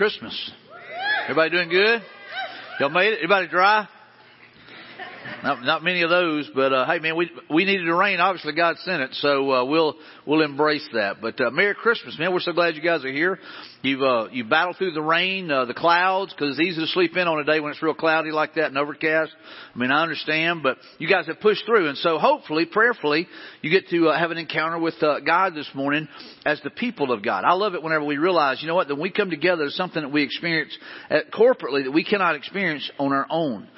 Christmas. Everybody doing good? Y'all made it? Everybody dry? Not, not many of those, but uh, hey, man, we we needed to rain. Obviously, God sent it, so uh, we'll we'll embrace that. But uh, Merry Christmas, man! We're so glad you guys are here. You've uh, you battled through the rain, uh, the clouds, because it's easy to sleep in on a day when it's real cloudy like that and overcast. I mean, I understand, but you guys have pushed through, and so hopefully, prayerfully, you get to uh, have an encounter with uh, God this morning as the people of God. I love it whenever we realize, you know what, that when we come together, there's something that we experience at, corporately that we cannot experience on our own.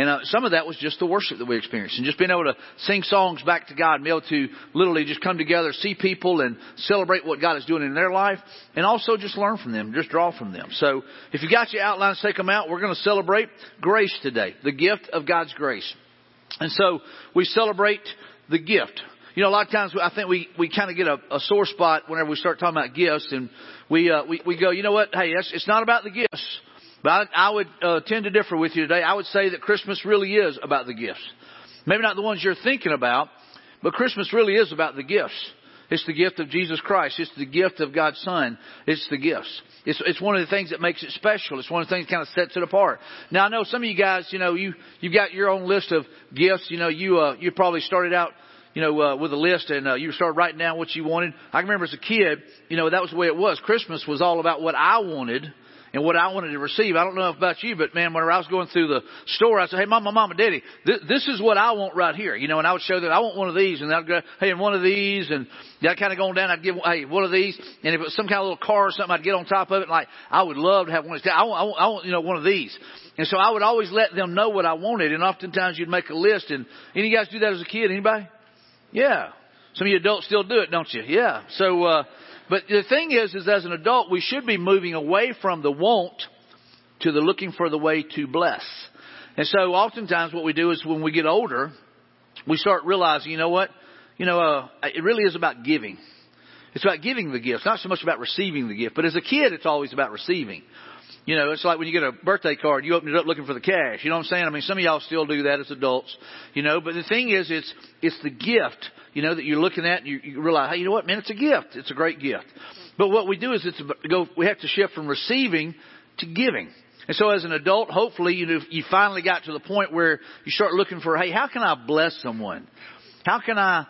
And uh, some of that was just the worship that we experienced, and just being able to sing songs back to God, and be able to literally just come together, see people, and celebrate what God is doing in their life, and also just learn from them, just draw from them. So, if you got your outlines, take them out. We're going to celebrate grace today, the gift of God's grace, and so we celebrate the gift. You know, a lot of times I think we, we kind of get a, a sore spot whenever we start talking about gifts, and we uh, we we go, you know what? Hey, it's not about the gifts. But I, I would uh, tend to differ with you today. I would say that Christmas really is about the gifts. Maybe not the ones you're thinking about, but Christmas really is about the gifts. It's the gift of Jesus Christ. It's the gift of God's Son. It's the gifts. It's, it's one of the things that makes it special. It's one of the things that kind of sets it apart. Now I know some of you guys, you know, you, you've got your own list of gifts. You know, you, uh, you probably started out, you know, uh, with a list and, uh, you started writing down what you wanted. I remember as a kid, you know, that was the way it was. Christmas was all about what I wanted and what I wanted to receive. I don't know about you, but man, whenever I was going through the store, I said, "Hey, mama, mama, daddy, th- this is what I want right here." You know, and I would show them, "I want one of these," and I'd go, "Hey, and one of these," and that kind of going down, I'd give, "Hey, one of these," and if it was some kind of little car or something, I'd get on top of it. Like I would love to have one of these. I want, I want, I want, you know, one of these. And so I would always let them know what I wanted, and oftentimes you'd make a list. And any guys do that as a kid? Anybody? Yeah. Some of you adults still do it, don't you? Yeah. So, uh, but the thing is, is as an adult, we should be moving away from the want to the looking for the way to bless. And so oftentimes what we do is when we get older, we start realizing, you know what? You know, uh, it really is about giving. It's about giving the gift, not so much about receiving the gift. But as a kid, it's always about receiving. You know, it's like when you get a birthday card, you open it up looking for the cash. You know what I'm saying? I mean, some of y'all still do that as adults. You know, but the thing is, it's it's the gift. You know that you're looking at, and you, you realize, hey, you know what, man? It's a gift. It's a great gift. But what we do is it's go. We have to shift from receiving to giving. And so as an adult, hopefully you know, you finally got to the point where you start looking for, hey, how can I bless someone? How can I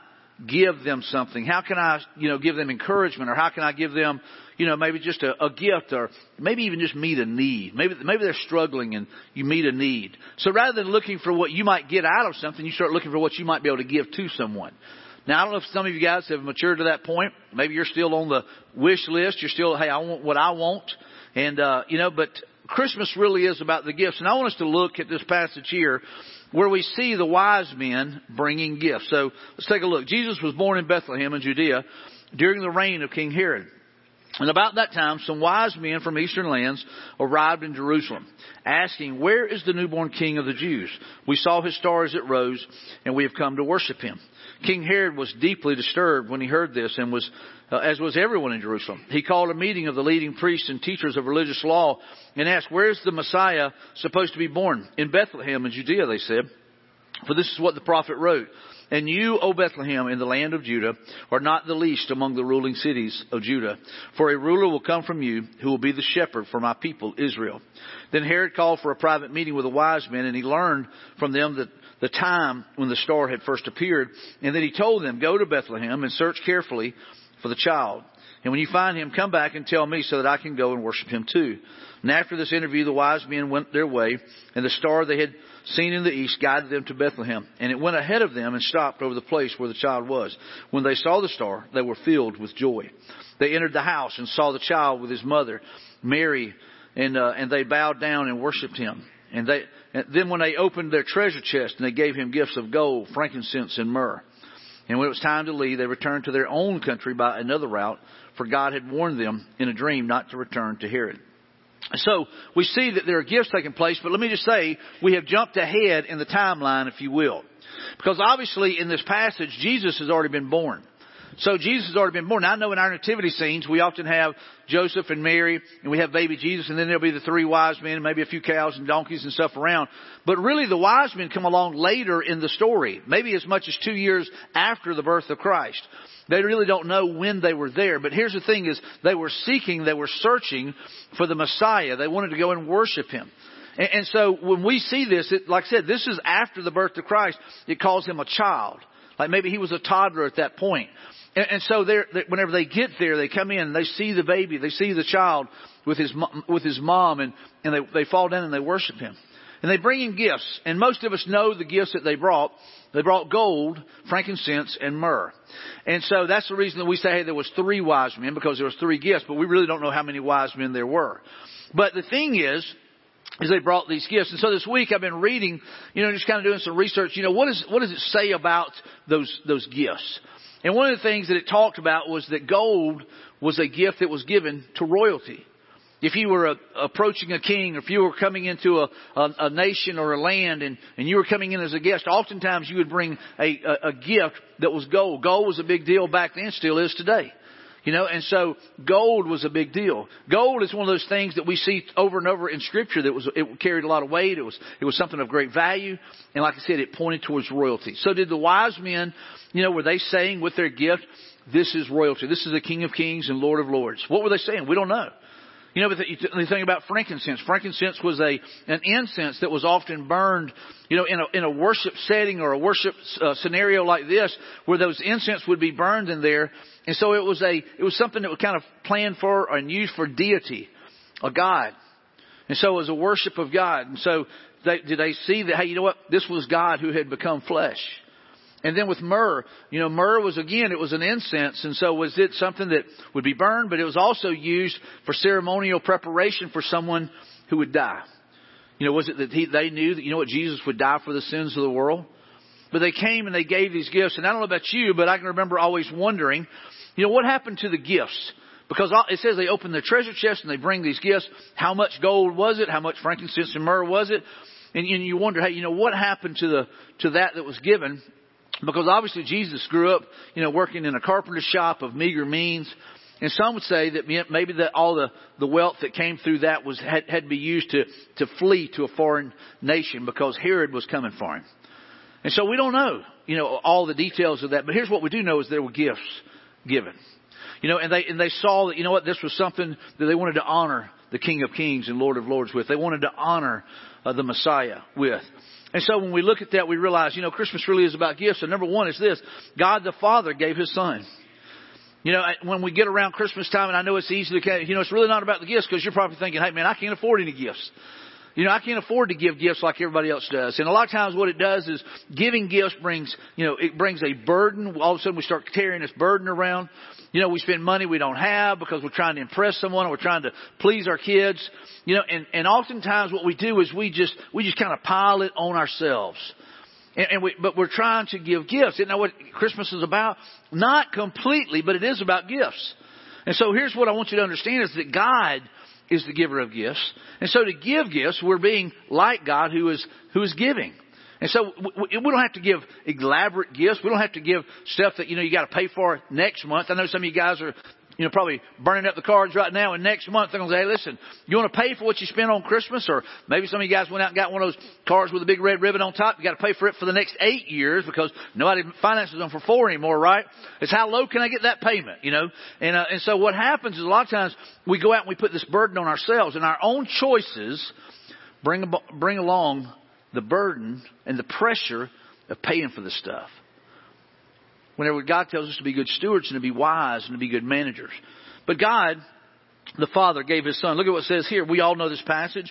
give them something? How can I, you know, give them encouragement or how can I give them, you know, maybe just a, a gift or maybe even just meet a need. Maybe, maybe they're struggling and you meet a need. So rather than looking for what you might get out of something, you start looking for what you might be able to give to someone. Now, I don't know if some of you guys have matured to that point. Maybe you're still on the wish list. You're still, hey, I want what I want. And, uh, you know, but Christmas really is about the gifts. And I want us to look at this passage here where we see the wise men bringing gifts. So let's take a look. Jesus was born in Bethlehem in Judea during the reign of King Herod. And about that time, some wise men from eastern lands arrived in Jerusalem, asking, Where is the newborn king of the Jews? We saw his star as it rose, and we have come to worship him. King Herod was deeply disturbed when he heard this and was, uh, as was everyone in Jerusalem. He called a meeting of the leading priests and teachers of religious law and asked, where's the Messiah supposed to be born? In Bethlehem in Judea, they said. For this is what the prophet wrote. And you, O Bethlehem, in the land of Judah, are not the least among the ruling cities of Judah. For a ruler will come from you who will be the shepherd for my people, Israel. Then Herod called for a private meeting with the wise men, and he learned from them that the time when the star had first appeared. And then he told them, go to Bethlehem and search carefully for the child. And when you find him, come back and tell me so that I can go and worship him too. And after this interview, the wise men went their way, and the star they had seen in the east guided them to Bethlehem. And it went ahead of them and stopped over the place where the child was. When they saw the star, they were filled with joy. They entered the house and saw the child with his mother, Mary, and, uh, and they bowed down and worshipped him. And they, and then when they opened their treasure chest and they gave him gifts of gold, frankincense, and myrrh. And when it was time to leave, they returned to their own country by another route, for God had warned them in a dream not to return to Herod. So we see that there are gifts taking place, but let me just say we have jumped ahead in the timeline, if you will. Because obviously in this passage, Jesus has already been born. So Jesus has already been born. Now I know in our nativity scenes, we often have Joseph and Mary, and we have baby Jesus, and then there'll be the three wise men, and maybe a few cows and donkeys and stuff around. But really the wise men come along later in the story, maybe as much as two years after the birth of Christ. They really don't know when they were there. But here's the thing is, they were seeking, they were searching for the Messiah. They wanted to go and worship Him. And, and so when we see this, it, like I said, this is after the birth of Christ. It calls Him a child. Like maybe He was a toddler at that point. And, and so they're, they, whenever they get there, they come in, they see the baby, they see the child with his, with his mom, and, and they, they fall down and they worship Him. And they bring him gifts. And most of us know the gifts that they brought. They brought gold, frankincense, and myrrh. And so that's the reason that we say, hey, there was three wise men because there was three gifts, but we really don't know how many wise men there were. But the thing is, is they brought these gifts. And so this week I've been reading, you know, just kind of doing some research, you know, what is, what does it say about those, those gifts? And one of the things that it talked about was that gold was a gift that was given to royalty. If you were a, approaching a king, or if you were coming into a, a, a nation or a land and, and you were coming in as a guest, oftentimes you would bring a, a, a gift that was gold. Gold was a big deal back then, still is today. You know, and so gold was a big deal. Gold is one of those things that we see over and over in scripture that was, it carried a lot of weight. It was, it was something of great value. And like I said, it pointed towards royalty. So did the wise men, you know, were they saying with their gift, this is royalty. This is the King of Kings and Lord of Lords. What were they saying? We don't know. You know, but the thing about frankincense. Frankincense was a an incense that was often burned, you know, in a in a worship setting or a worship uh, scenario like this, where those incense would be burned in there, and so it was a it was something that was kind of planned for and used for deity, a god, and so it was a worship of God. And so they, did they see that? Hey, you know what? This was God who had become flesh. And then with myrrh, you know, myrrh was again, it was an incense. And so was it something that would be burned, but it was also used for ceremonial preparation for someone who would die. You know, was it that he, they knew that, you know what, Jesus would die for the sins of the world? But they came and they gave these gifts. And I don't know about you, but I can remember always wondering, you know, what happened to the gifts? Because it says they open the treasure chest and they bring these gifts. How much gold was it? How much frankincense and myrrh was it? And, and you wonder, hey, you know, what happened to the, to that that was given? Because obviously Jesus grew up, you know, working in a carpenter shop of meager means. And some would say that maybe that all the, the wealth that came through that was had, had to be used to, to flee to a foreign nation because Herod was coming for him. And so we don't know, you know, all the details of that. But here's what we do know is there were gifts given. You know, and they and they saw that you know what this was something that they wanted to honor the King of Kings and Lord of Lords with. They wanted to honor uh, the Messiah with. And so when we look at that, we realize, you know, Christmas really is about gifts. And number one is this. God the Father gave His Son. You know, when we get around Christmas time, and I know it's easy to, you know, it's really not about the gifts because you're probably thinking, hey man, I can't afford any gifts. You know, I can't afford to give gifts like everybody else does. And a lot of times what it does is giving gifts brings, you know, it brings a burden. All of a sudden we start carrying this burden around. You know, we spend money we don't have because we're trying to impress someone or we're trying to please our kids. You know, and, and oftentimes what we do is we just, we just kind of pile it on ourselves. And, and we, but we're trying to give gifts. Isn't that what Christmas is about? Not completely, but it is about gifts. And so here's what I want you to understand is that God is the giver of gifts. And so to give gifts, we're being like God who is, who is giving. And so we don't have to give elaborate gifts. We don't have to give stuff that, you know, you got to pay for next month. I know some of you guys are, you know, probably burning up the cards right now and next month they're going to say, hey, listen, you want to pay for what you spent on Christmas? Or maybe some of you guys went out and got one of those cards with a big red ribbon on top. You got to pay for it for the next eight years because nobody finances them for four anymore, right? It's how low can I get that payment, you know? And, uh, and so what happens is a lot of times we go out and we put this burden on ourselves and our own choices bring, bring along the burden and the pressure of paying for the stuff. Whenever God tells us to be good stewards and to be wise and to be good managers. But God, the Father, gave His Son. Look at what it says here. We all know this passage.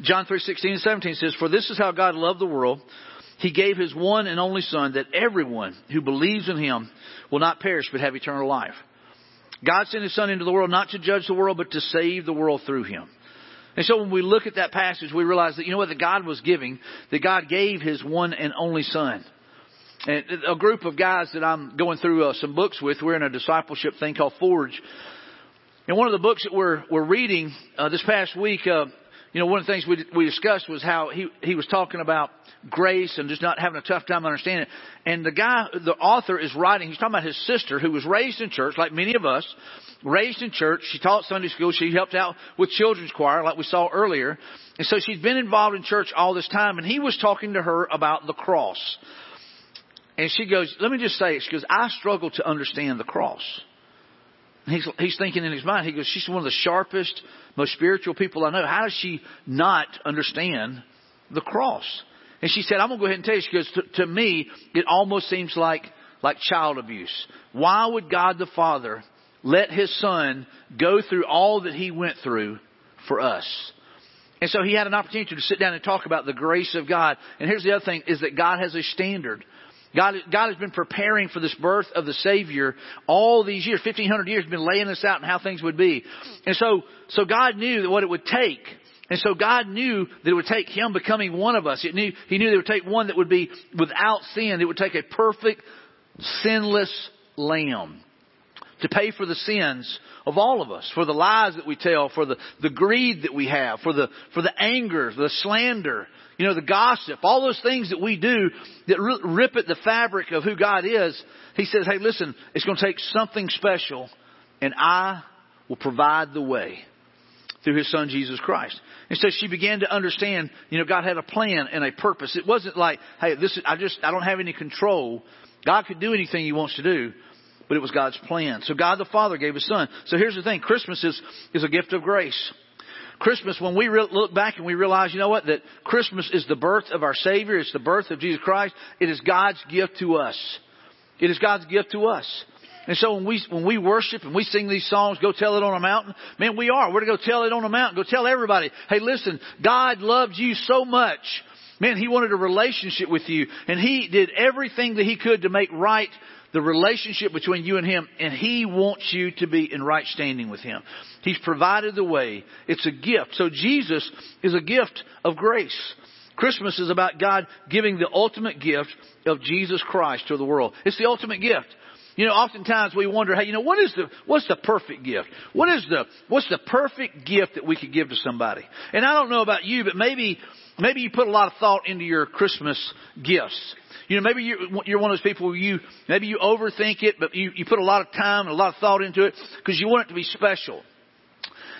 John 3, 16 and 17 says, For this is how God loved the world. He gave His one and only Son that everyone who believes in Him will not perish but have eternal life. God sent His Son into the world not to judge the world but to save the world through Him. And so when we look at that passage, we realize that, you know what, that God was giving, that God gave His one and only Son. And a group of guys that I'm going through uh, some books with, we're in a discipleship thing called Forge. And one of the books that we're, we're reading uh, this past week, uh, you know, one of the things we, we discussed was how he, he was talking about grace and just not having a tough time understanding it. And the guy, the author is writing, he's talking about his sister who was raised in church, like many of us, raised in church. She taught Sunday school. She helped out with children's choir, like we saw earlier. And so she's been involved in church all this time. And he was talking to her about the cross. And she goes, let me just say it. She goes, I struggle to understand the cross. And he's, he's thinking in his mind, he goes, she's one of the sharpest, most spiritual people I know. How does she not understand the cross? And she said, I'm going to go ahead and tell you. She goes, to, to me, it almost seems like, like child abuse. Why would God the Father let his son go through all that he went through for us? And so he had an opportunity to sit down and talk about the grace of God. And here's the other thing is that God has a standard. God, God has been preparing for this birth of the Savior all these years, 1500 years, been laying this out and how things would be. And so, so God knew that what it would take. And so God knew that it would take Him becoming one of us. It knew, he knew that it would take one that would be without sin. It would take a perfect, sinless lamb to pay for the sins of all of us, for the lies that we tell, for the, the greed that we have, for the, for the anger, the slander, you know, the gossip, all those things that we do that rip at the fabric of who God is. He says, hey, listen, it's going to take something special and I will provide the way through his son Jesus Christ. And so she began to understand, you know, God had a plan and a purpose. It wasn't like, hey, this is, I just, I don't have any control. God could do anything he wants to do, but it was God's plan. So God the Father gave his son. So here's the thing. Christmas is, is a gift of grace. Christmas, when we re- look back and we realize, you know what, that Christmas is the birth of our Savior, it's the birth of Jesus Christ, it is God's gift to us. It is God's gift to us. And so when we, when we worship and we sing these songs, go tell it on a mountain, man, we are. We're to go tell it on a mountain. Go tell everybody, hey listen, God loves you so much. Man, He wanted a relationship with you and He did everything that He could to make right the relationship between you and Him, and He wants you to be in right standing with Him. He's provided the way. It's a gift. So Jesus is a gift of grace. Christmas is about God giving the ultimate gift of Jesus Christ to the world. It's the ultimate gift. You know, oftentimes we wonder, hey, you know, what is the, what's the perfect gift? What is the, what's the perfect gift that we could give to somebody? And I don't know about you, but maybe, maybe you put a lot of thought into your Christmas gifts. You know, maybe you're, you're one of those people you, maybe you overthink it, but you, you put a lot of time and a lot of thought into it because you want it to be special.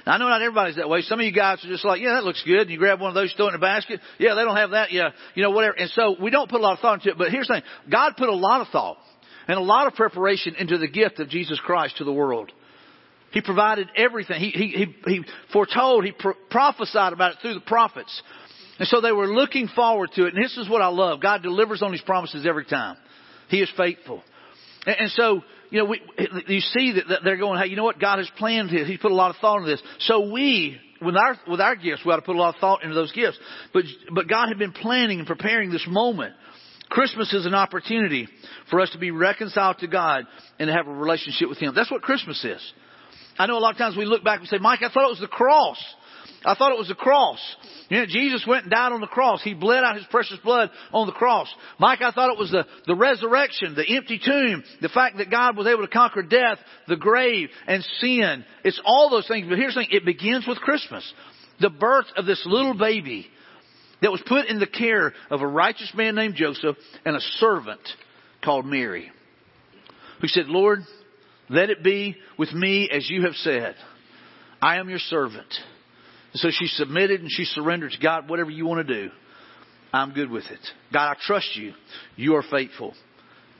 Now, I know not everybody's that way. Some of you guys are just like, yeah, that looks good. And you grab one of those, throw it in a basket. Yeah, they don't have that. Yeah, you know, whatever. And so we don't put a lot of thought into it. But here's the thing. God put a lot of thought and a lot of preparation into the gift of Jesus Christ to the world. He provided everything. He, he, he, he foretold, he pro- prophesied about it through the prophets. And so they were looking forward to it. And this is what I love. God delivers on His promises every time. He is faithful. And, and so, you know, we, you see that, they're going, hey, you know what? God has planned this. He's put a lot of thought into this. So we, with our, with our gifts, we ought to put a lot of thought into those gifts. But, but God had been planning and preparing this moment. Christmas is an opportunity for us to be reconciled to God and to have a relationship with Him. That's what Christmas is. I know a lot of times we look back and say, Mike, I thought it was the cross. I thought it was the cross. You know, Jesus went and died on the cross. He bled out his precious blood on the cross. Mike, I thought it was the, the resurrection, the empty tomb, the fact that God was able to conquer death, the grave, and sin. It's all those things. But here's the thing. It begins with Christmas. The birth of this little baby that was put in the care of a righteous man named Joseph and a servant called Mary who said, Lord, let it be with me as you have said. I am your servant. So she submitted and she surrendered to God, whatever you want to do. I'm good with it. God, I trust you. You are faithful.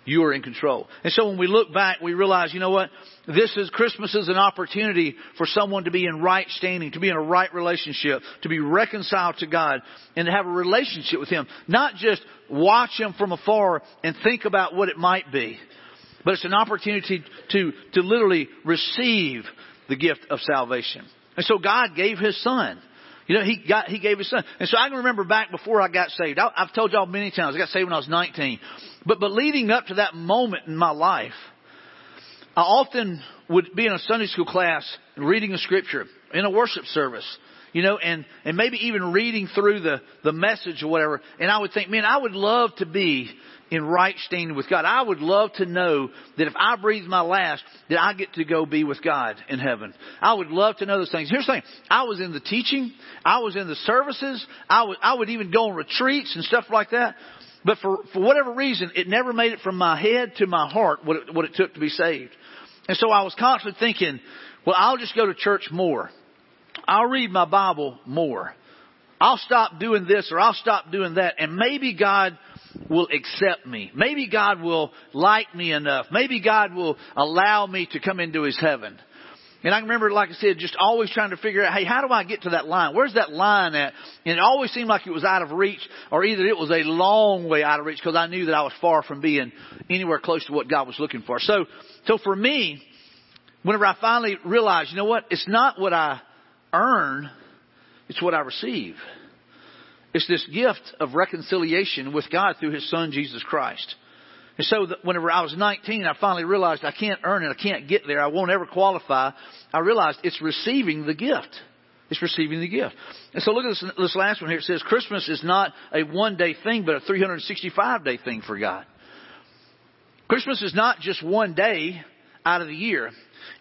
You are in control. And so when we look back, we realize, you know what? This is, Christmas is an opportunity for someone to be in right standing, to be in a right relationship, to be reconciled to God, and to have a relationship with Him. Not just watch Him from afar and think about what it might be, but it's an opportunity to, to literally receive the gift of salvation. And so God gave His Son. You know, He got, He gave His Son. And so I can remember back before I got saved. I, I've told y'all many times, I got saved when I was 19. But, but leading up to that moment in my life, I often would be in a Sunday school class reading a scripture in a worship service, you know, and, and maybe even reading through the, the message or whatever. And I would think, man, I would love to be in right standing with God. I would love to know that if I breathe my last, that I get to go be with God in heaven. I would love to know those things. Here's the thing. I was in the teaching. I was in the services. I would, I would even go on retreats and stuff like that. But for, for whatever reason, it never made it from my head to my heart what it, what it took to be saved. And so I was constantly thinking, well, I'll just go to church more. I'll read my Bible more. I'll stop doing this or I'll stop doing that and maybe God will accept me. Maybe God will like me enough. Maybe God will allow me to come into His heaven. And I remember, like I said, just always trying to figure out, hey, how do I get to that line? Where's that line at? And it always seemed like it was out of reach, or either it was a long way out of reach because I knew that I was far from being anywhere close to what God was looking for. So, so for me, whenever I finally realized, you know what? It's not what I earn, it's what I receive. It's this gift of reconciliation with God through His Son, Jesus Christ. And so whenever I was 19, I finally realized I can't earn it. I can't get there. I won't ever qualify. I realized it's receiving the gift. It's receiving the gift. And so look at this, this last one here. It says Christmas is not a one day thing, but a 365 day thing for God. Christmas is not just one day out of the year.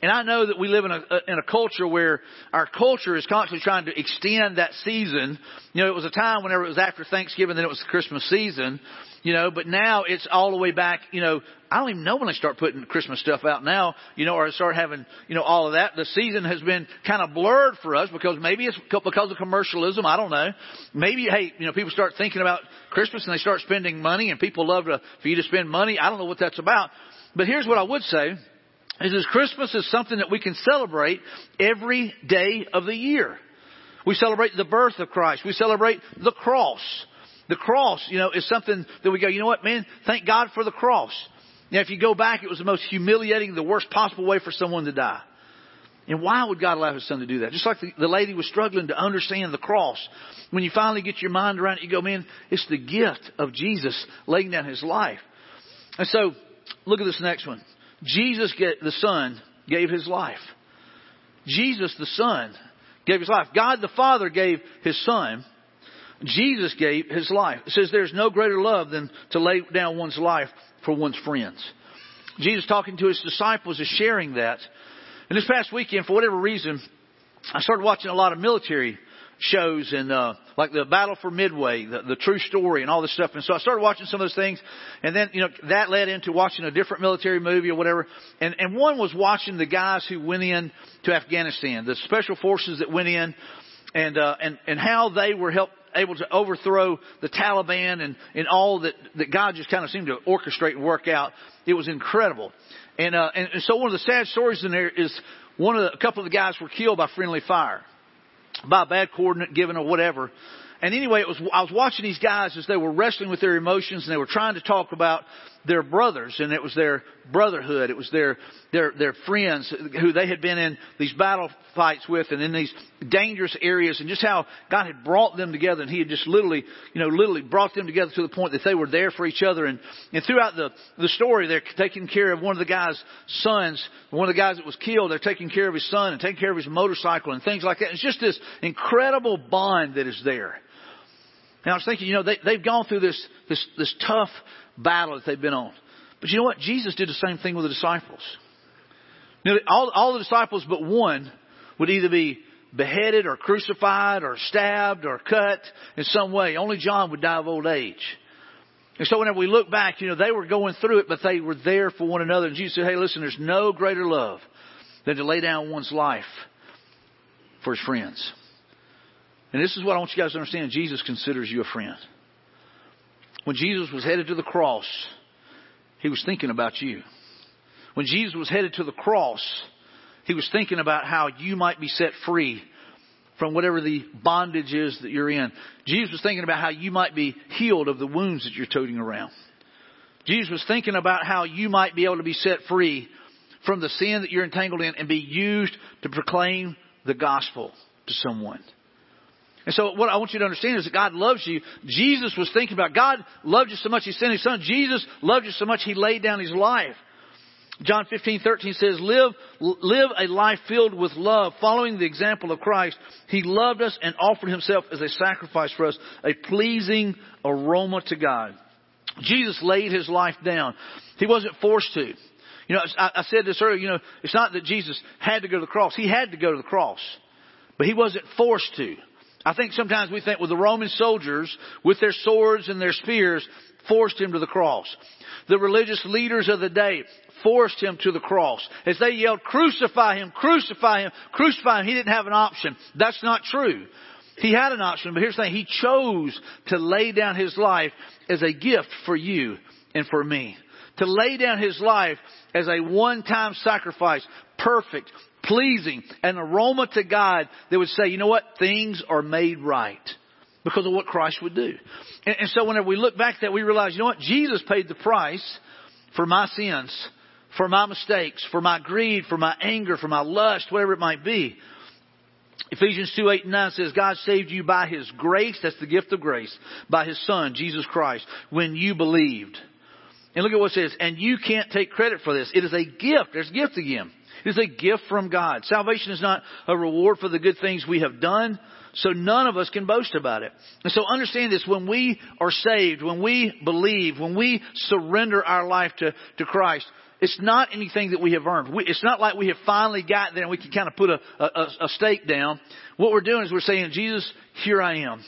And I know that we live in a, in a culture where our culture is constantly trying to extend that season. You know, it was a time whenever it was after Thanksgiving, then it was the Christmas season. You know, but now it's all the way back. You know, I don't even know when they start putting Christmas stuff out now. You know, or start having you know all of that. The season has been kind of blurred for us because maybe it's because of commercialism. I don't know. Maybe hey, you know, people start thinking about Christmas and they start spending money, and people love to, for you to spend money. I don't know what that's about. But here's what I would say is that Christmas is something that we can celebrate every day of the year. We celebrate the birth of Christ. We celebrate the cross. The cross, you know, is something that we go, you know what, man, thank God for the cross. Now, if you go back, it was the most humiliating, the worst possible way for someone to die. And why would God allow His Son to do that? Just like the, the lady was struggling to understand the cross. When you finally get your mind around it, you go, man, it's the gift of Jesus laying down His life. And so, look at this next one. Jesus, the Son, gave His life. Jesus, the Son, gave His life. God the Father gave His Son. Jesus gave His life. It says there's no greater love than to lay down one's life for one's friends. Jesus talking to His disciples is sharing that. And this past weekend, for whatever reason, I started watching a lot of military shows and uh, like the Battle for Midway, the, the true story, and all this stuff. And so I started watching some of those things, and then you know that led into watching a different military movie or whatever. And and one was watching the guys who went in to Afghanistan, the special forces that went in, and uh, and and how they were helped able to overthrow the Taliban and and all that that God just kind of seemed to orchestrate and work out. It was incredible. And uh, and, and so one of the sad stories in there is one of the, a couple of the guys were killed by friendly fire by bad coordinate given or whatever. And anyway, it was, I was watching these guys as they were wrestling with their emotions and they were trying to talk about their brothers and it was their brotherhood. It was their, their, their friends who they had been in these battle fights with and in these dangerous areas and just how God had brought them together and He had just literally, you know, literally brought them together to the point that they were there for each other. And, and throughout the, the story, they're taking care of one of the guy's sons, one of the guys that was killed, they're taking care of his son and taking care of his motorcycle and things like that. It's just this incredible bond that is there. And I was thinking, you know, they, they've gone through this, this, this tough battle that they've been on. But you know what? Jesus did the same thing with the disciples. You all, all the disciples but one would either be beheaded or crucified or stabbed or cut in some way. Only John would die of old age. And so whenever we look back, you know, they were going through it, but they were there for one another. And Jesus said, hey, listen, there's no greater love than to lay down one's life for his friends. And this is what I want you guys to understand. Jesus considers you a friend. When Jesus was headed to the cross, he was thinking about you. When Jesus was headed to the cross, he was thinking about how you might be set free from whatever the bondage is that you're in. Jesus was thinking about how you might be healed of the wounds that you're toting around. Jesus was thinking about how you might be able to be set free from the sin that you're entangled in and be used to proclaim the gospel to someone. And so what I want you to understand is that God loves you. Jesus was thinking about God loved you so much He sent His Son. Jesus loved you so much He laid down His life. John 15, 13 says, live, live a life filled with love, following the example of Christ. He loved us and offered himself as a sacrifice for us, a pleasing aroma to God. Jesus laid his life down. He wasn't forced to. You know, I, I said this earlier, you know, it's not that Jesus had to go to the cross. He had to go to the cross. But he wasn't forced to. I think sometimes we think, well, the Roman soldiers, with their swords and their spears, forced him to the cross. The religious leaders of the day forced him to the cross. As they yelled, crucify him, crucify him, crucify him, he didn't have an option. That's not true. He had an option, but here's the thing. He chose to lay down his life as a gift for you and for me. To lay down his life as a one-time sacrifice, perfect, pleasing, an aroma to God that would say, you know what? Things are made right because of what Christ would do. And, and so whenever we look back at that, we realize, you know what? Jesus paid the price for my sins, for my mistakes, for my greed, for my anger, for my lust, whatever it might be. Ephesians 2, 8 and 9 says, God saved you by His grace, that's the gift of grace, by His Son, Jesus Christ, when you believed. And look at what it says, and you can't take credit for this. It is a gift. There's gift again. It is a gift from God. Salvation is not a reward for the good things we have done, so none of us can boast about it. And so understand this, when we are saved, when we believe, when we surrender our life to, to Christ, it's not anything that we have earned. We, it's not like we have finally got there and we can kind of put a, a, a stake down. What we're doing is we're saying, Jesus, here I am.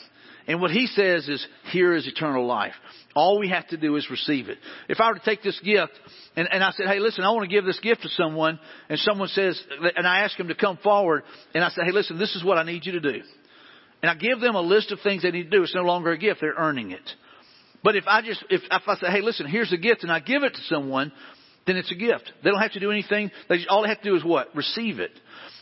And what he says is, here is eternal life. All we have to do is receive it. If I were to take this gift and, and I said, hey, listen, I want to give this gift to someone, and someone says, and I ask them to come forward, and I say, hey, listen, this is what I need you to do. And I give them a list of things they need to do. It's no longer a gift. They're earning it. But if I just, if, if I say, hey, listen, here's a gift, and I give it to someone, then it's a gift. They don't have to do anything. They just, all they have to do is what? Receive it.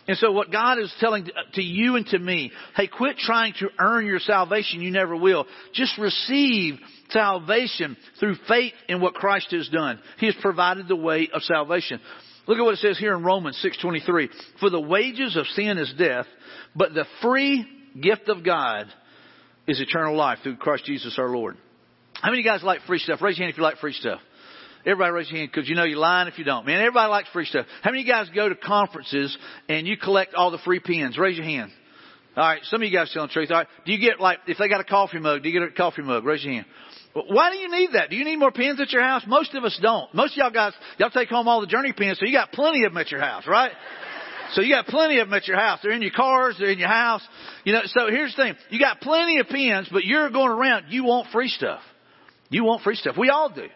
And so what God is telling to you and to me, hey, quit trying to earn your salvation. You never will. Just receive salvation through faith in what Christ has done. He has provided the way of salvation. Look at what it says here in Romans 6:23. For the wages of sin is death, but the free gift of God is eternal life through Christ Jesus our Lord. How many of you guys like free stuff? Raise your hand if you like free stuff. Everybody raise your hand because you know you're lying if you don't. Man, everybody likes free stuff. How many of you guys go to conferences and you collect all the free pens? Raise your hand. All right, some of you guys telling the truth. All right, do you get like if they got a coffee mug? Do you get a coffee mug? Raise your hand. Why do you need that? Do you need more pens at your house? Most of us don't. Most of y'all guys, y'all take home all the journey pens, so you got plenty of them at your house, right? So you got plenty of them at your house. They're in your cars, they're in your house. You know, so here's the thing. You got plenty of pens, but you're going around, you want free stuff. You want free stuff. We all do.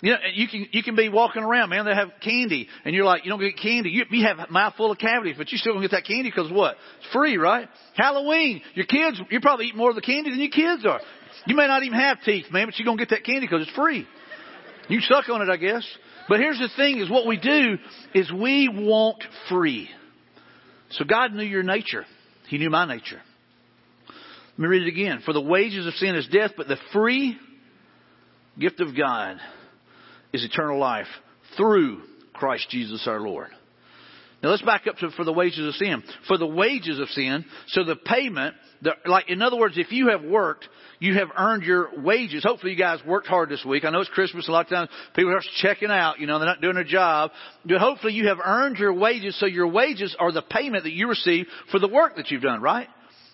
You know, you can you can be walking around, man. They have candy, and you're like, you don't get candy. You, you have a mouthful of cavities, but you still gonna get that candy because what? It's free, right? Halloween, your kids, you probably eat more of the candy than your kids are. You may not even have teeth, man, but you're gonna get that candy because it's free. You suck on it, I guess. But here's the thing: is what we do is we want free. So God knew your nature. He knew my nature. Let me read it again. For the wages of sin is death, but the free gift of God is eternal life through Christ Jesus our Lord. Now let's back up to for the wages of sin. For the wages of sin, so the payment, the, like in other words, if you have worked, you have earned your wages. Hopefully you guys worked hard this week. I know it's Christmas. A lot of times people are checking out. You know, they're not doing their job. But hopefully you have earned your wages. So your wages are the payment that you receive for the work that you've done, right?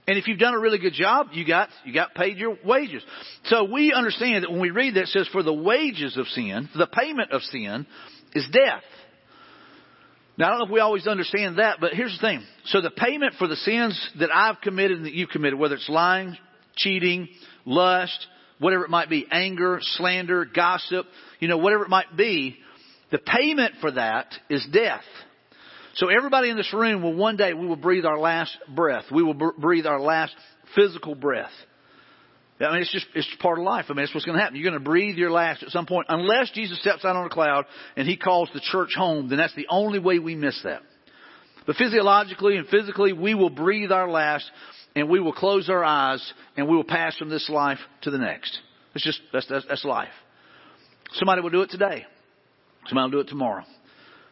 And if you've done a really good job, you got, you got paid your wages. So we understand that when we read that, it says for the wages of sin, the payment of sin is death. Now I don't know if we always understand that, but here's the thing. So the payment for the sins that I've committed and that you've committed, whether it's lying, cheating, lust, whatever it might be, anger, slander, gossip, you know, whatever it might be, the payment for that is death. So everybody in this room will one day, we will breathe our last breath. We will breathe our last physical breath. I mean, it's just, it's part of life. I mean, it's what's going to happen. You're going to breathe your last at some point. Unless Jesus steps out on a cloud and He calls the church home, then that's the only way we miss that. But physiologically and physically, we will breathe our last and we will close our eyes and we will pass from this life to the next. It's just, that's, that's, that's life. Somebody will do it today. Somebody will do it tomorrow.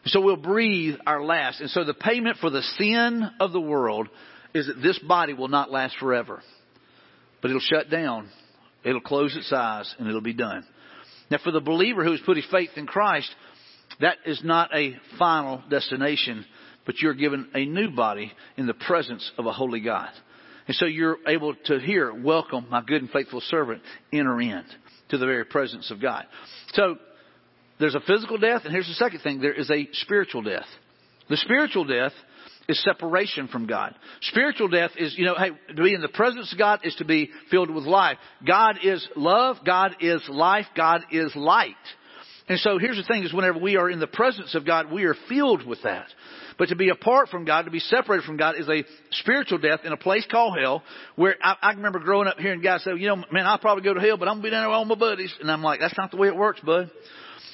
So we'll breathe our last. And so the payment for the sin of the world is that this body will not last forever. But it'll shut down. It'll close its eyes and it'll be done. Now for the believer who has put his faith in Christ, That is not a final destination, but you're given a new body in the presence of a holy God. And so you're able to hear, welcome my good and faithful servant, enter in to the very presence of God. So there's a physical death, and here's the second thing. There is a spiritual death. The spiritual death is separation from God. Spiritual death is, you know, hey, to be in the presence of God is to be filled with life. God is love. God is life. God is light. And so here's the thing is whenever we are in the presence of God, we are filled with that. But to be apart from God, to be separated from God is a spiritual death in a place called hell where I, I remember growing up hearing guys say, you know, man, I'll probably go to hell, but I'm to be down there with all my buddies. And I'm like, that's not the way it works, bud.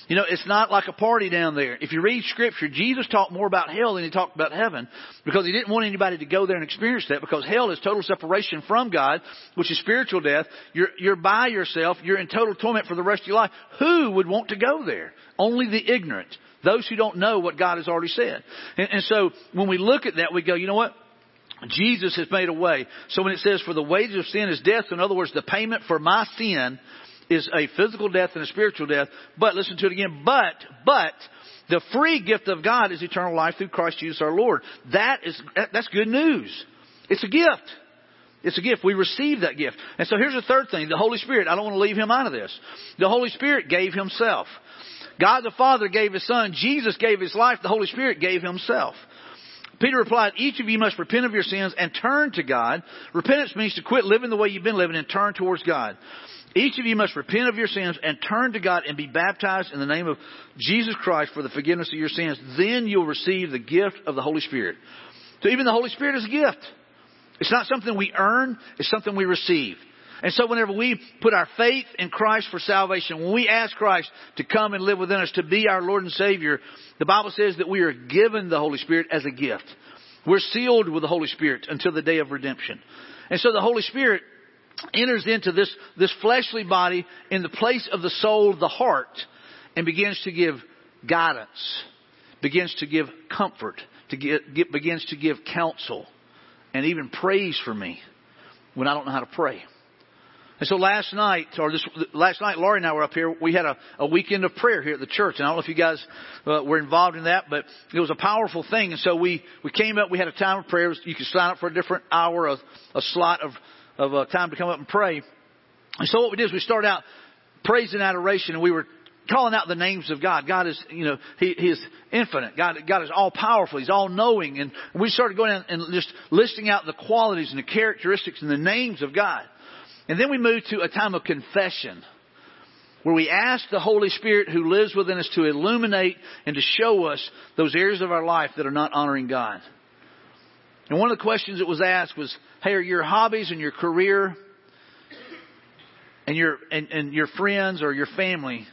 You know, it's not like a party down there. If you read scripture, Jesus talked more about hell than he talked about heaven because he didn't want anybody to go there and experience that because hell is total separation from God, which is spiritual death. You're, you're by yourself. You're in total torment for the rest of your life. Who would want to go there? Only the ignorant. Those who don't know what God has already said. And, and so when we look at that, we go, you know what? Jesus has made a way. So when it says, for the wages of sin is death, in other words, the payment for my sin is a physical death and a spiritual death. But listen to it again. But, but, the free gift of God is eternal life through Christ Jesus our Lord. That is, that's good news. It's a gift. It's a gift. We receive that gift. And so here's the third thing. The Holy Spirit. I don't want to leave Him out of this. The Holy Spirit gave Himself. God the Father gave His Son. Jesus gave His life. The Holy Spirit gave Himself. Peter replied, each of you must repent of your sins and turn to God. Repentance means to quit living the way you've been living and turn towards God. Each of you must repent of your sins and turn to God and be baptized in the name of Jesus Christ for the forgiveness of your sins. Then you'll receive the gift of the Holy Spirit. So even the Holy Spirit is a gift. It's not something we earn, it's something we receive. And so whenever we put our faith in Christ for salvation, when we ask Christ to come and live within us, to be our Lord and Savior, the Bible says that we are given the Holy Spirit as a gift. We're sealed with the Holy Spirit until the day of redemption. And so the Holy Spirit enters into this, this fleshly body in the place of the soul, the heart, and begins to give guidance, begins to give comfort, to get, get, begins to give counsel, and even praise for me when I don't know how to pray. And so last night, or this last night, Laurie and I were up here. We had a, a weekend of prayer here at the church, and I don't know if you guys uh, were involved in that, but it was a powerful thing. And so we we came up. We had a time of prayer. You could sign up for a different hour, a, a slot of of uh, time to come up and pray. And so what we did is we started out praise and adoration, and we were calling out the names of God. God is, you know, He, he is infinite. God, God is all powerful. He's all knowing. And we started going and just listing out the qualities and the characteristics and the names of God. And then we move to a time of confession where we ask the Holy Spirit who lives within us to illuminate and to show us those areas of our life that are not honoring God. And one of the questions that was asked was, hey, are your hobbies and your career and your, and, and your friends or your family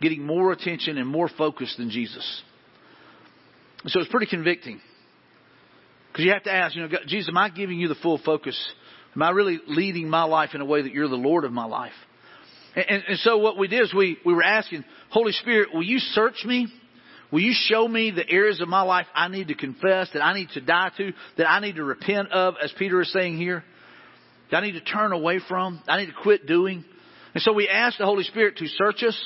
getting more attention and more focus than Jesus? And so it's pretty convicting. Because you have to ask, you know, Jesus, am I giving you the full focus? Am I really leading my life in a way that you're the Lord of my life? And, and, and so what we did is we, we were asking, Holy Spirit, will you search me? Will you show me the areas of my life I need to confess, that I need to die to, that I need to repent of, as Peter is saying here? That I need to turn away from? I need to quit doing? And so we asked the Holy Spirit to search us.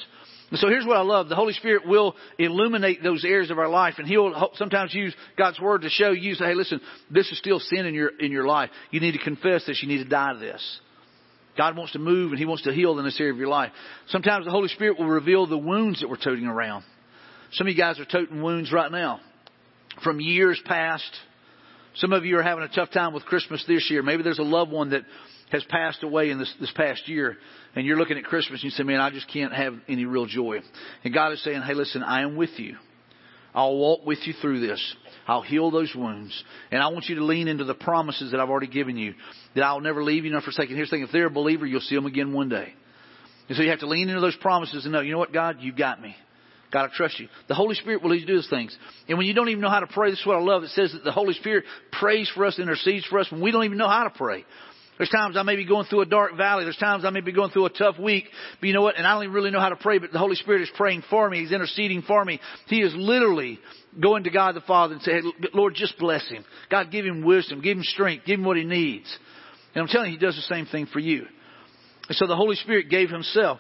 And so here's what I love. The Holy Spirit will illuminate those areas of our life and He'll sometimes use God's Word to show you, say, hey listen, this is still sin in your, in your life. You need to confess this. You need to die to this. God wants to move and He wants to heal in this area of your life. Sometimes the Holy Spirit will reveal the wounds that we're toting around. Some of you guys are toting wounds right now from years past. Some of you are having a tough time with Christmas this year. Maybe there's a loved one that has passed away in this, this past year and you're looking at Christmas and you say, man, I just can't have any real joy. And God is saying, hey, listen, I am with you. I'll walk with you through this. I'll heal those wounds. And I want you to lean into the promises that I've already given you, that I'll never leave you nor forsake you. Here's the thing, if they're a believer, you'll see them again one day. And so you have to lean into those promises and know, you know what, God, you got me. God, I trust you. The Holy Spirit will lead you to do those things. And when you don't even know how to pray, this is what I love. It says that the Holy Spirit prays for us, intercedes for us when we don't even know how to pray. There's times I may be going through a dark valley. There's times I may be going through a tough week. But you know what? And I don't even really know how to pray, but the Holy Spirit is praying for me. He's interceding for me. He is literally going to God the Father and say, hey, Lord, just bless him. God, give him wisdom, give him strength, give him what he needs. And I'm telling you, he does the same thing for you. And so the Holy Spirit gave himself.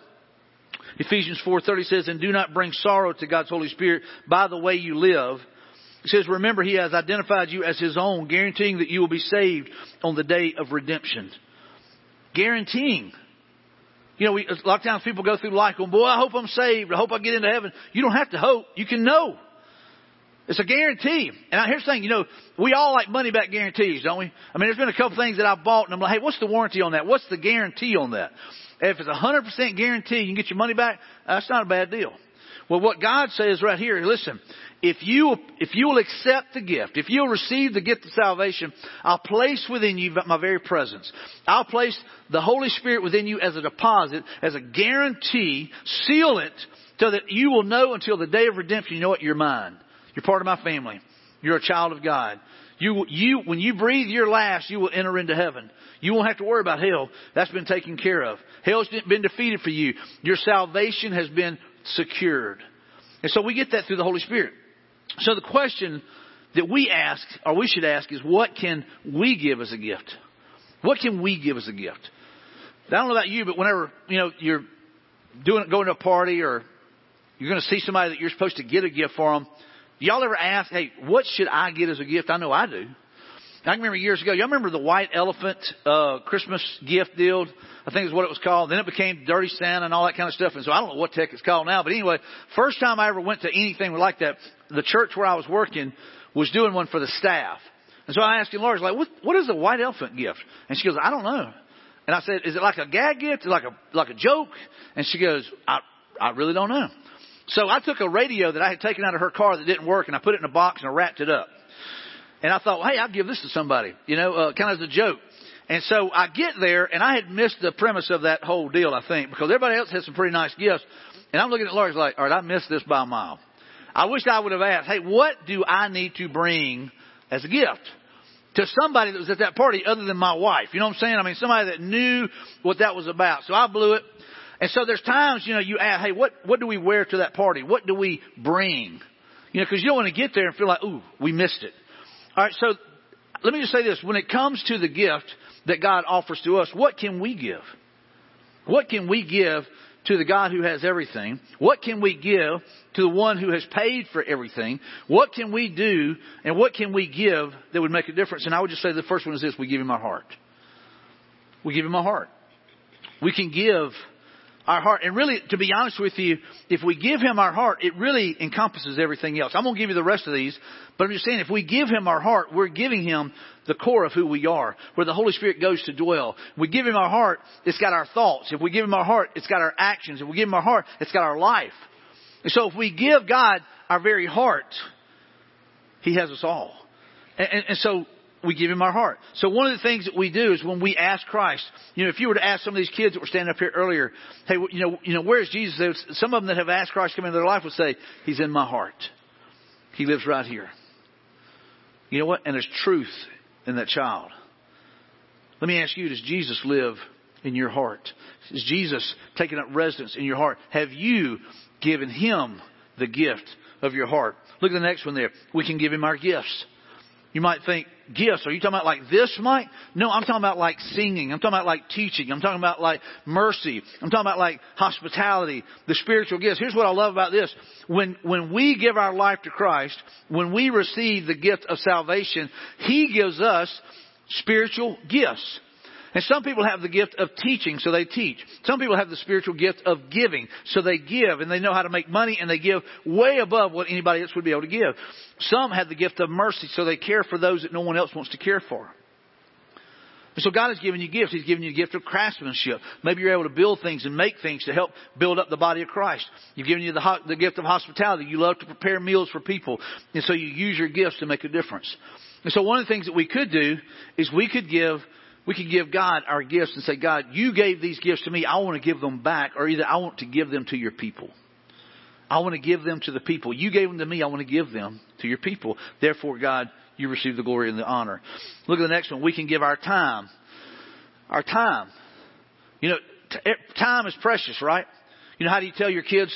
Ephesians 4:30 says, "And do not bring sorrow to God's Holy Spirit by the way you live." It says, "Remember he has identified you as his own, guaranteeing that you will be saved on the day of redemption." Guaranteeing. You know, we, a lot of times people go through life going, boy, I hope I'm saved. I hope I get into heaven. You don't have to hope. You can know. It's a guarantee. And here's the thing, you know, we all like money back guarantees, don't we? I mean, there's been a couple things that I've bought and I'm like, hey, what's the warranty on that? What's the guarantee on that? If it's a 100% guarantee you can get your money back, that's not a bad deal. Well, what God says right here, listen, if you, if you will accept the gift, if you'll receive the gift of salvation, I'll place within you my very presence. I'll place the Holy Spirit within you as a deposit, as a guarantee, seal it so that you will know until the day of redemption, you know what, you're mine. You're part of my family. You're a child of God. You, you, when you breathe your last, you will enter into heaven. You won't have to worry about hell. That's been taken care of. Hell's been defeated for you. Your salvation has been secured. And so we get that through the Holy Spirit. So the question that we ask, or we should ask, is what can we give as a gift? What can we give as a gift? I don't know about you, but whenever, you know, you're doing, going to a party or you're going to see somebody that you're supposed to get a gift for them, y'all ever ask, hey, what should I get as a gift? I know I do. I remember years ago, y'all remember the white elephant, uh, Christmas gift deal? I think is what it was called. Then it became Dirty Santa and all that kind of stuff. And so I don't know what tech it's called now. But anyway, first time I ever went to anything like that, the church where I was working was doing one for the staff. And so I asked him, Laura, like, what, what is a white elephant gift? And she goes, I don't know. And I said, is it like a gag gift? Like a, like a joke? And she goes, I, I really don't know. So I took a radio that I had taken out of her car that didn't work and I put it in a box and I wrapped it up. And I thought, hey, I'll give this to somebody, you know, uh, kind of as a joke. And so I get there and I had missed the premise of that whole deal, I think, because everybody else had some pretty nice gifts. And I'm looking at Laura's like, all right, I missed this by a mile. I wish I would have asked, hey, what do I need to bring as a gift? To somebody that was at that party other than my wife. You know what I'm saying? I mean, somebody that knew what that was about. So I blew it. And so there's times, you know, you ask, hey, what, what do we wear to that party? What do we bring? You know, cause you don't want to get there and feel like, ooh, we missed it. Alright, so let me just say this. When it comes to the gift that God offers to us, what can we give? What can we give to the God who has everything? What can we give to the one who has paid for everything? What can we do and what can we give that would make a difference? And I would just say the first one is this, we give him our heart. We give him our heart. We can give our heart. And really, to be honest with you, if we give Him our heart, it really encompasses everything else. I'm going to give you the rest of these, but I'm just saying, if we give Him our heart, we're giving Him the core of who we are, where the Holy Spirit goes to dwell. we give Him our heart, it's got our thoughts. If we give Him our heart, it's got our actions. If we give Him our heart, it's got our life. And so if we give God our very heart, He has us all. And, and, and so we give him our heart. So one of the things that we do is when we ask Christ, you know, if you were to ask some of these kids that were standing up here earlier, hey, you know, you know, where's Jesus? Some of them that have asked Christ to come into their life would say, He's in my heart. He lives right here. You know what? And there's truth in that child. Let me ask you, does Jesus live in your heart? Is Jesus taking up residence in your heart? Have you given Him the gift of your heart? Look at the next one there. We can give Him our gifts. You might think, gifts. Are you talking about like this, Mike? No, I'm talking about like singing. I'm talking about like teaching. I'm talking about like mercy. I'm talking about like hospitality, the spiritual gifts. Here's what I love about this. When, when we give our life to Christ, when we receive the gift of salvation, He gives us spiritual gifts. And some people have the gift of teaching, so they teach. Some people have the spiritual gift of giving, so they give, and they know how to make money, and they give way above what anybody else would be able to give. Some have the gift of mercy, so they care for those that no one else wants to care for. And so God has given you gifts. He's given you a gift of craftsmanship. Maybe you're able to build things and make things to help build up the body of Christ. You've given you the, the gift of hospitality. You love to prepare meals for people. And so you use your gifts to make a difference. And so one of the things that we could do is we could give we could give God our gifts and say, God, you gave these gifts to me. I want to give them back, or either I want to give them to your people. I want to give them to the people. You gave them to me. I want to give them to your people. Therefore, God, you receive the glory and the honor. Look at the next one. We can give our time. Our time. You know, t- time is precious, right? You know, how do you tell your kids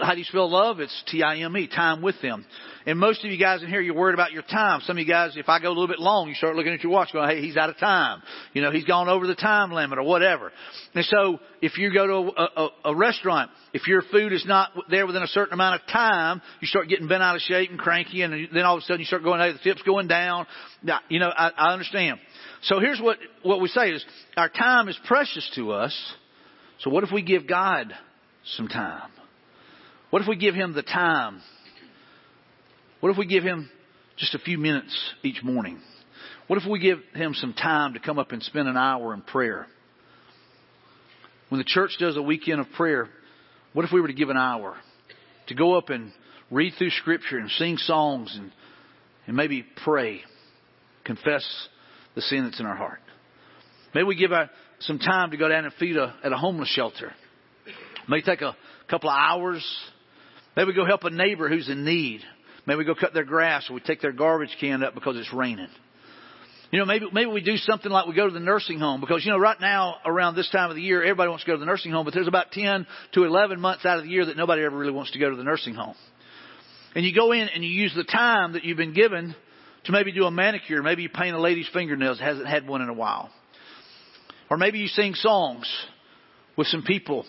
how do you spell love? It's T-I-M-E, time with them. And most of you guys in here, you're worried about your time. Some of you guys, if I go a little bit long, you start looking at your watch going, hey, he's out of time. You know, he's gone over the time limit or whatever. And so if you go to a, a, a restaurant, if your food is not there within a certain amount of time, you start getting bent out of shape and cranky and then all of a sudden you start going, hey, the tip's going down. Now, you know, I, I understand. So here's what, what we say is our time is precious to us. So what if we give God some time? What if we give him the time? What if we give him just a few minutes each morning? What if we give him some time to come up and spend an hour in prayer? When the church does a weekend of prayer, what if we were to give an hour to go up and read through scripture and sing songs and, and maybe pray, confess the sin that's in our heart? Maybe we give our, some time to go down and feed a, at a homeless shelter. Maybe take a couple of hours Maybe we go help a neighbor who's in need. Maybe we go cut their grass or we take their garbage can up because it's raining. You know, maybe, maybe we do something like we go to the nursing home because, you know, right now around this time of the year, everybody wants to go to the nursing home, but there's about 10 to 11 months out of the year that nobody ever really wants to go to the nursing home. And you go in and you use the time that you've been given to maybe do a manicure. Maybe you paint a lady's fingernails, hasn't had one in a while. Or maybe you sing songs with some people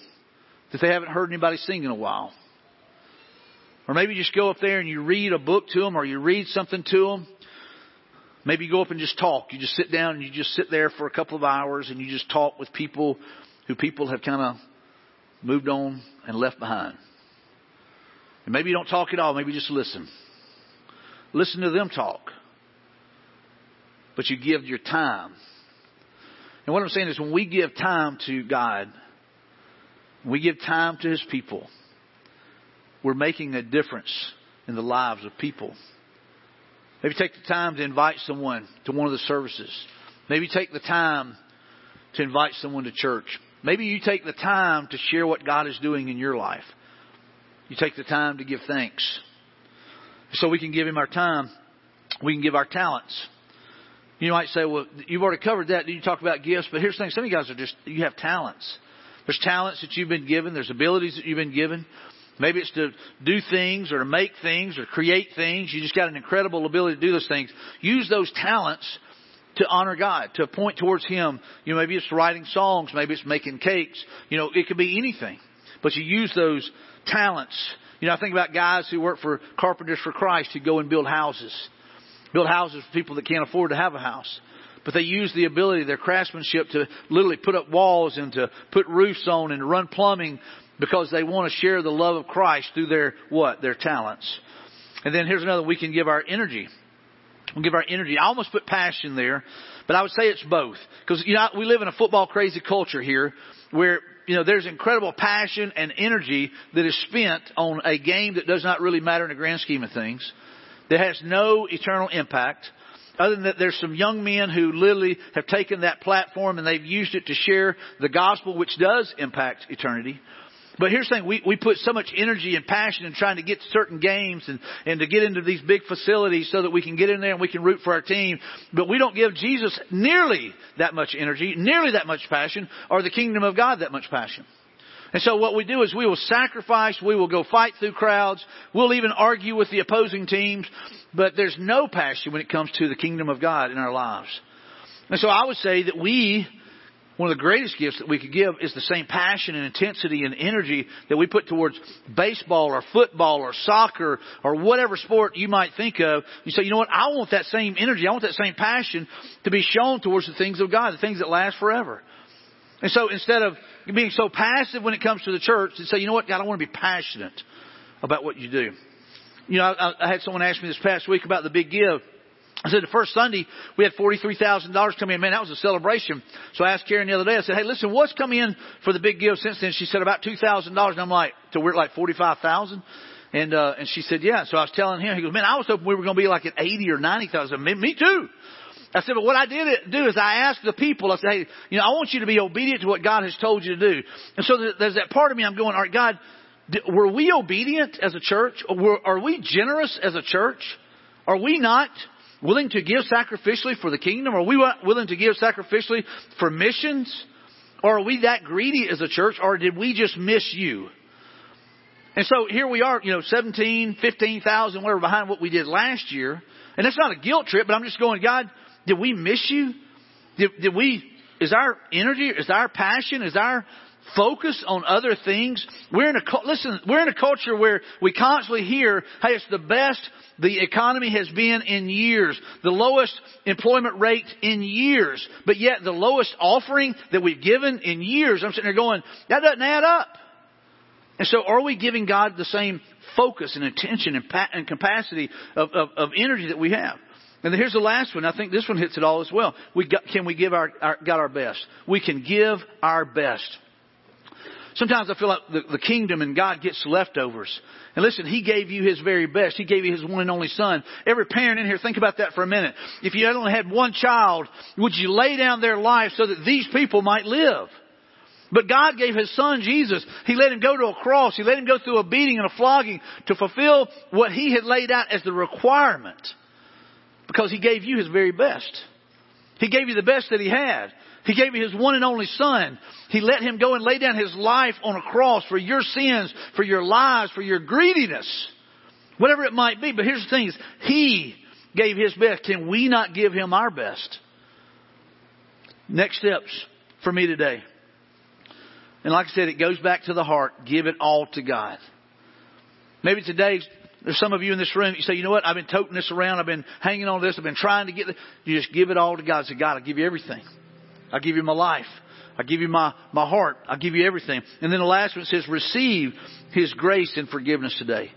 that they haven't heard anybody sing in a while. Or maybe you just go up there and you read a book to them or you read something to them. Maybe you go up and just talk. You just sit down and you just sit there for a couple of hours and you just talk with people who people have kind of moved on and left behind. And maybe you don't talk at all. Maybe just listen. Listen to them talk. But you give your time. And what I'm saying is when we give time to God, we give time to His people, we're making a difference in the lives of people. Maybe take the time to invite someone to one of the services. Maybe take the time to invite someone to church. Maybe you take the time to share what God is doing in your life. You take the time to give thanks. So we can give Him our time. We can give our talents. You might say, well, you've already covered that. You talk about gifts, but here's the thing. Some of you guys are just, you have talents. There's talents that you've been given. There's abilities that you've been given. Maybe it's to do things or to make things or create things. You just got an incredible ability to do those things. Use those talents to honor God, to point towards Him. You know, maybe it's writing songs, maybe it's making cakes. You know, it could be anything. But you use those talents. You know, I think about guys who work for Carpenters for Christ who go and build houses. Build houses for people that can't afford to have a house. But they use the ability, their craftsmanship to literally put up walls and to put roofs on and run plumbing because they want to share the love of Christ through their what? Their talents. And then here's another, we can give our energy. We give our energy. I almost put passion there, but I would say it's both. Because, you know, we live in a football crazy culture here where, you know, there's incredible passion and energy that is spent on a game that does not really matter in the grand scheme of things, that has no eternal impact. Other than that, there's some young men who literally have taken that platform and they've used it to share the gospel, which does impact eternity. But here's the thing, we, we put so much energy and passion in trying to get to certain games and, and to get into these big facilities so that we can get in there and we can root for our team. But we don't give Jesus nearly that much energy, nearly that much passion, or the kingdom of God that much passion. And so what we do is we will sacrifice, we will go fight through crowds, we'll even argue with the opposing teams, but there's no passion when it comes to the kingdom of God in our lives. And so I would say that we one of the greatest gifts that we could give is the same passion and intensity and energy that we put towards baseball or football or soccer or whatever sport you might think of. You say, you know what? I want that same energy. I want that same passion to be shown towards the things of God, the things that last forever. And so instead of being so passive when it comes to the church, and say, you know what, God, I want to be passionate about what you do. You know, I, I had someone ask me this past week about the big give. I said the first Sunday we had forty-three thousand dollars come in. Man, that was a celebration. So I asked Karen the other day. I said, "Hey, listen, what's come in for the big give since then?" She said about two thousand dollars. And I'm like, "So we're at like forty-five thousand? And uh, and she said, "Yeah." So I was telling him. He goes, "Man, I was hoping we were going to be like at eighty or ninety thousand. Me, me too." I said, "But what I did do is I asked the people. I said, "Hey, you know, I want you to be obedient to what God has told you to do." And so there's that part of me. I'm going, "All right, God, were we obedient as a church? Or are we generous as a church? Are we not?" Willing to give sacrificially for the kingdom? Are we willing to give sacrificially for missions? Or are we that greedy as a church? Or did we just miss you? And so here we are, you know, 17, 15,000, whatever behind what we did last year. And that's not a guilt trip, but I'm just going, God, did we miss you? Did, did we, is our energy, is our passion, is our focus on other things? We're in a, listen, we're in a culture where we constantly hear, hey, it's the best the economy has been in years, the lowest employment rate in years, but yet the lowest offering that we've given in years. I'm sitting there going, that doesn't add up. And so are we giving God the same focus and attention and, pa- and capacity of, of, of energy that we have? And here's the last one. I think this one hits it all as well. We got, can we give our, our, God our best? We can give our best. Sometimes I feel like the, the kingdom and God gets leftovers. And listen, He gave you His very best. He gave you His one and only Son. Every parent in here, think about that for a minute. If you only had one child, would you lay down their life so that these people might live? But God gave His Son Jesus. He let Him go to a cross. He let Him go through a beating and a flogging to fulfill what He had laid out as the requirement. Because He gave you His very best. He gave you the best that He had. He gave you His one and only Son. He let Him go and lay down His life on a cross for your sins, for your lies, for your greediness. Whatever it might be. But here's the thing is, He gave His best. Can we not give Him our best? Next steps for me today. And like I said, it goes back to the heart. Give it all to God. Maybe today, there's some of you in this room, you say, you know what, I've been toting this around, I've been hanging on this, I've been trying to get this. You just give it all to God. Say, God, I'll give you everything. I'll give you my life. I'll give you my, my heart. I'll give you everything. And then the last one says, receive His grace and forgiveness today.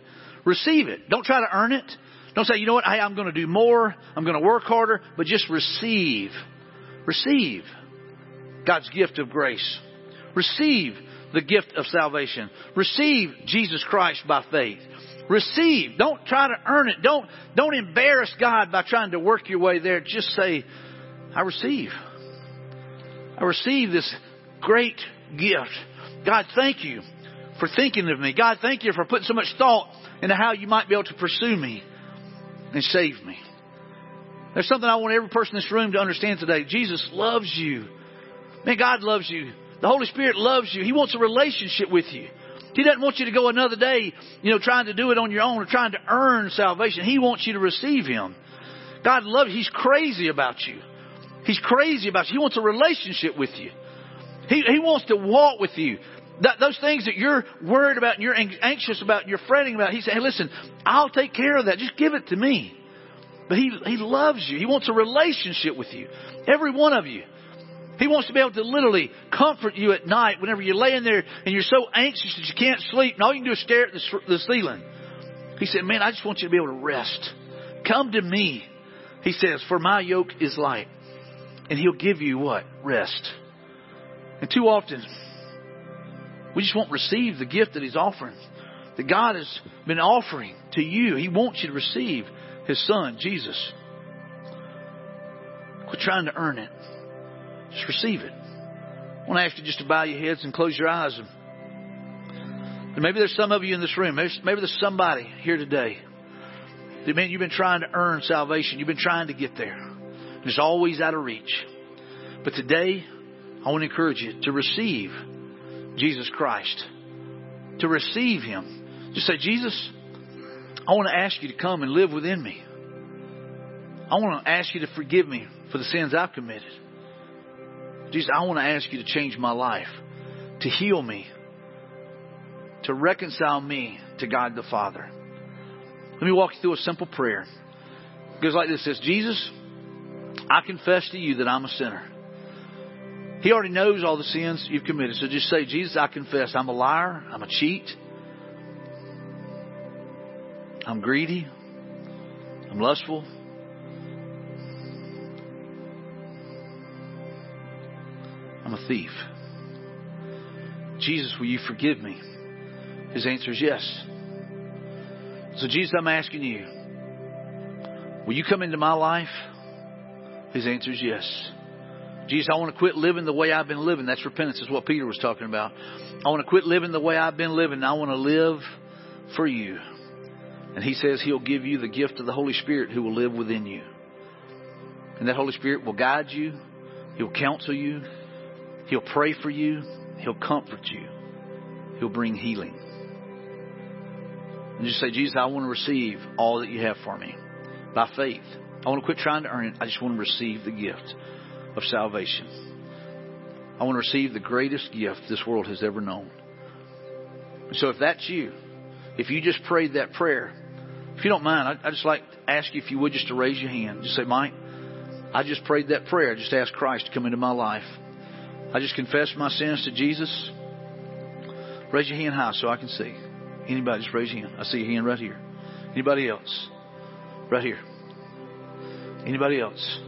Receive it. Don't try to earn it. Don't say, you know what, hey, I'm going to do more. I'm going to work harder. But just receive. Receive God's gift of grace. Receive the gift of salvation. Receive Jesus Christ by faith. Receive. Don't try to earn it. Don't, don't embarrass God by trying to work your way there. Just say, I receive. Receive this great gift. God, thank you for thinking of me. God, thank you for putting so much thought into how you might be able to pursue me and save me. There's something I want every person in this room to understand today. Jesus loves you. Man, God loves you. The Holy Spirit loves you. He wants a relationship with you. He doesn't want you to go another day, you know, trying to do it on your own or trying to earn salvation. He wants you to receive Him. God loves you. He's crazy about you. He's crazy about you. He wants a relationship with you. He, he wants to walk with you. That, those things that you're worried about and you're anxious about and you're fretting about, He said, hey, listen, I'll take care of that. Just give it to me. But He, He loves you. He wants a relationship with you. Every one of you. He wants to be able to literally comfort you at night whenever you're laying there and you're so anxious that you can't sleep and all you can do is stare at the, the ceiling. He said, man, I just want you to be able to rest. Come to me. He says, for my yoke is light. And he'll give you what? Rest. And too often, we just won't receive the gift that he's offering. That God has been offering to you. He wants you to receive his son, Jesus. Quit trying to earn it. Just receive it. I want to ask you just to bow your heads and close your eyes. And maybe there's some of you in this room. Maybe, there's somebody here today. That, man, you've been trying to earn salvation. You've been trying to get there. And it's always out of reach. But today, I want to encourage you to receive Jesus Christ. To receive Him. Just say, Jesus, I want to ask you to come and live within me. I want to ask you to forgive me for the sins I've committed. Jesus, I want to ask you to change my life, to heal me, to reconcile me to God the Father. Let me walk you through a simple prayer. It goes like this. Says, Jesus, I confess to you that I'm a sinner. He already knows all the sins you've committed. So just say, Jesus, I confess I'm a liar. I'm a cheat. I'm greedy. I'm lustful. I'm a thief. Jesus, will you forgive me? His answer is yes. So, Jesus, I'm asking you, will you come into my life? His answer is yes. Jesus, I want to quit living the way I've been living. That's repentance, is what Peter was talking about. I want to quit living the way I've been living. I want to live for you. And he says he'll give you the gift of the Holy Spirit who will live within you. And that Holy Spirit will guide you. He'll counsel you. He'll pray for you. He'll comfort you. He'll bring healing. And just say, Jesus, I want to receive all that you have for me by faith. I want to quit trying to earn it. I just want to receive the gift of salvation. I want to receive the greatest gift this world has ever known. So if that's you, if you just prayed that prayer, if you don't mind, I'd just like to ask you if you would just to raise your hand. Just say, Mike, I just prayed that prayer. I just asked Christ to come into my life. I just confessed my sins to Jesus. Raise your hand high so I can see. Anybody, just raise your hand. I see your hand right here. Anybody else? Right here. Anybody else?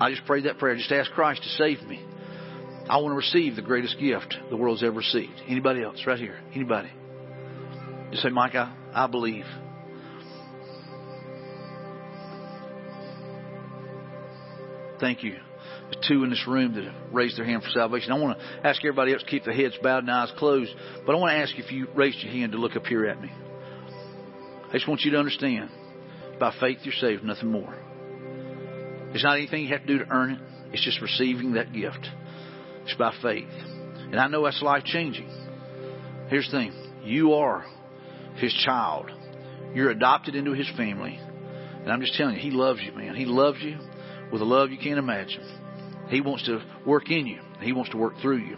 I just prayed that prayer. Just ask Christ to save me. I want to receive the greatest gift the world's ever received. Anybody else? Right here. Anybody? Just say, Mike, I, I believe. Thank you. There's two in this room that raised their hand for salvation. I want to ask everybody else to keep their heads bowed and eyes closed. But I want to ask you if you raised your hand to look up here at me. I just want you to understand by faith you're saved, nothing more. It's not anything you have to do to earn it. It's just receiving that gift. It's by faith. And I know that's life changing. Here's the thing. You are His child. You're adopted into His family. And I'm just telling you, He loves you, man. He loves you with a love you can't imagine. He wants to work in you. He wants to work through you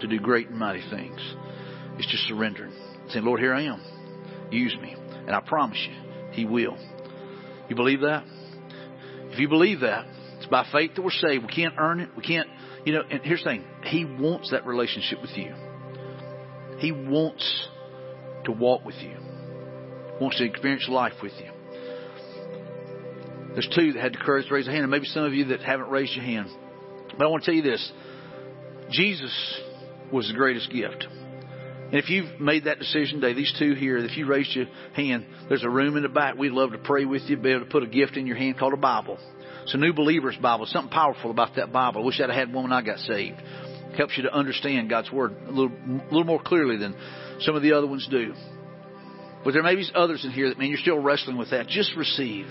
to do great and mighty things. It's just surrendering. Saying, Lord, here I am. Use me. And I promise you, He will. You believe that? You believe that, it's by faith that we're saved. We can't earn it. We can't, you know, and here's the thing. He wants that relationship with you. He wants to walk with you. Wants to experience life with you. There's two that had the courage to raise a hand, and maybe some of you that haven't raised your hand. But I want to tell you this. Jesus was the greatest gift. And if you've made that decision today, these two here, if you raised your hand, there's a room in the back. We'd love to pray with you, be able to put a gift in your hand called a Bible. It's a new believer's Bible. Something powerful about that Bible. I wish I'd had one when I got saved. It helps you to understand God's Word a little, a little more clearly than some of the other ones do. But there may be others in here that, man, you're still wrestling with that. Just receive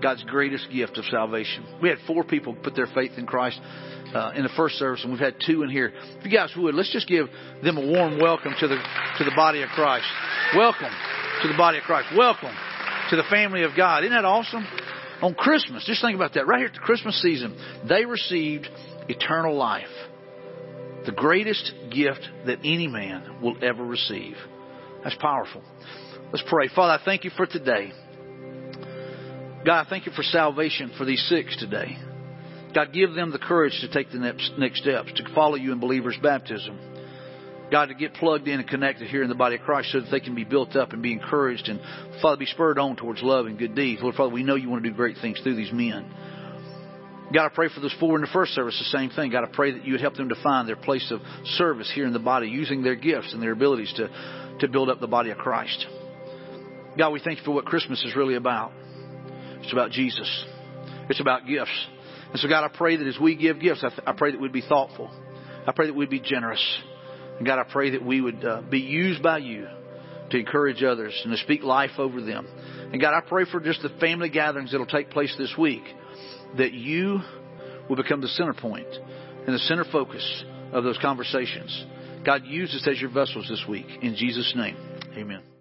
God's greatest gift of salvation. We had four people put their faith in Christ uh, in the first service, and we've had two in here. If you guys would, let's just give them a warm welcome to the to the body of Christ. Welcome to the body of Christ. Welcome to the family of God. Isn't that awesome? On Christmas, just think about that. Right here at the Christmas season, they received eternal life, the greatest gift that any man will ever receive. That's powerful. Let's pray. Father, I thank you for today. God, I thank you for salvation for these six today. God, give them the courage to take the next, steps, to follow you in believers' baptism. God, to get plugged in and connected here in the body of Christ so that they can be built up and be encouraged and, Father, be spurred on towards love and good deeds. Lord, Father, we know you want to do great things through these men. God, I pray for those four in the first service, the same thing. God, I pray that you would help them to find their place of service here in the body, using their gifts and their abilities to, to build up the body of Christ. God, we thank you for what Christmas is really about. It's about Jesus. It's about gifts. And so, God, I pray that as we give gifts, I, th- I pray that we'd be thoughtful. I pray that we'd be generous. And God, I pray that we would uh, be used by you to encourage others and to speak life over them. And God, I pray for just the family gatherings that will take place this week, that you will become the center point and the center focus of those conversations. God, use us as your vessels this week. In Jesus' name, amen.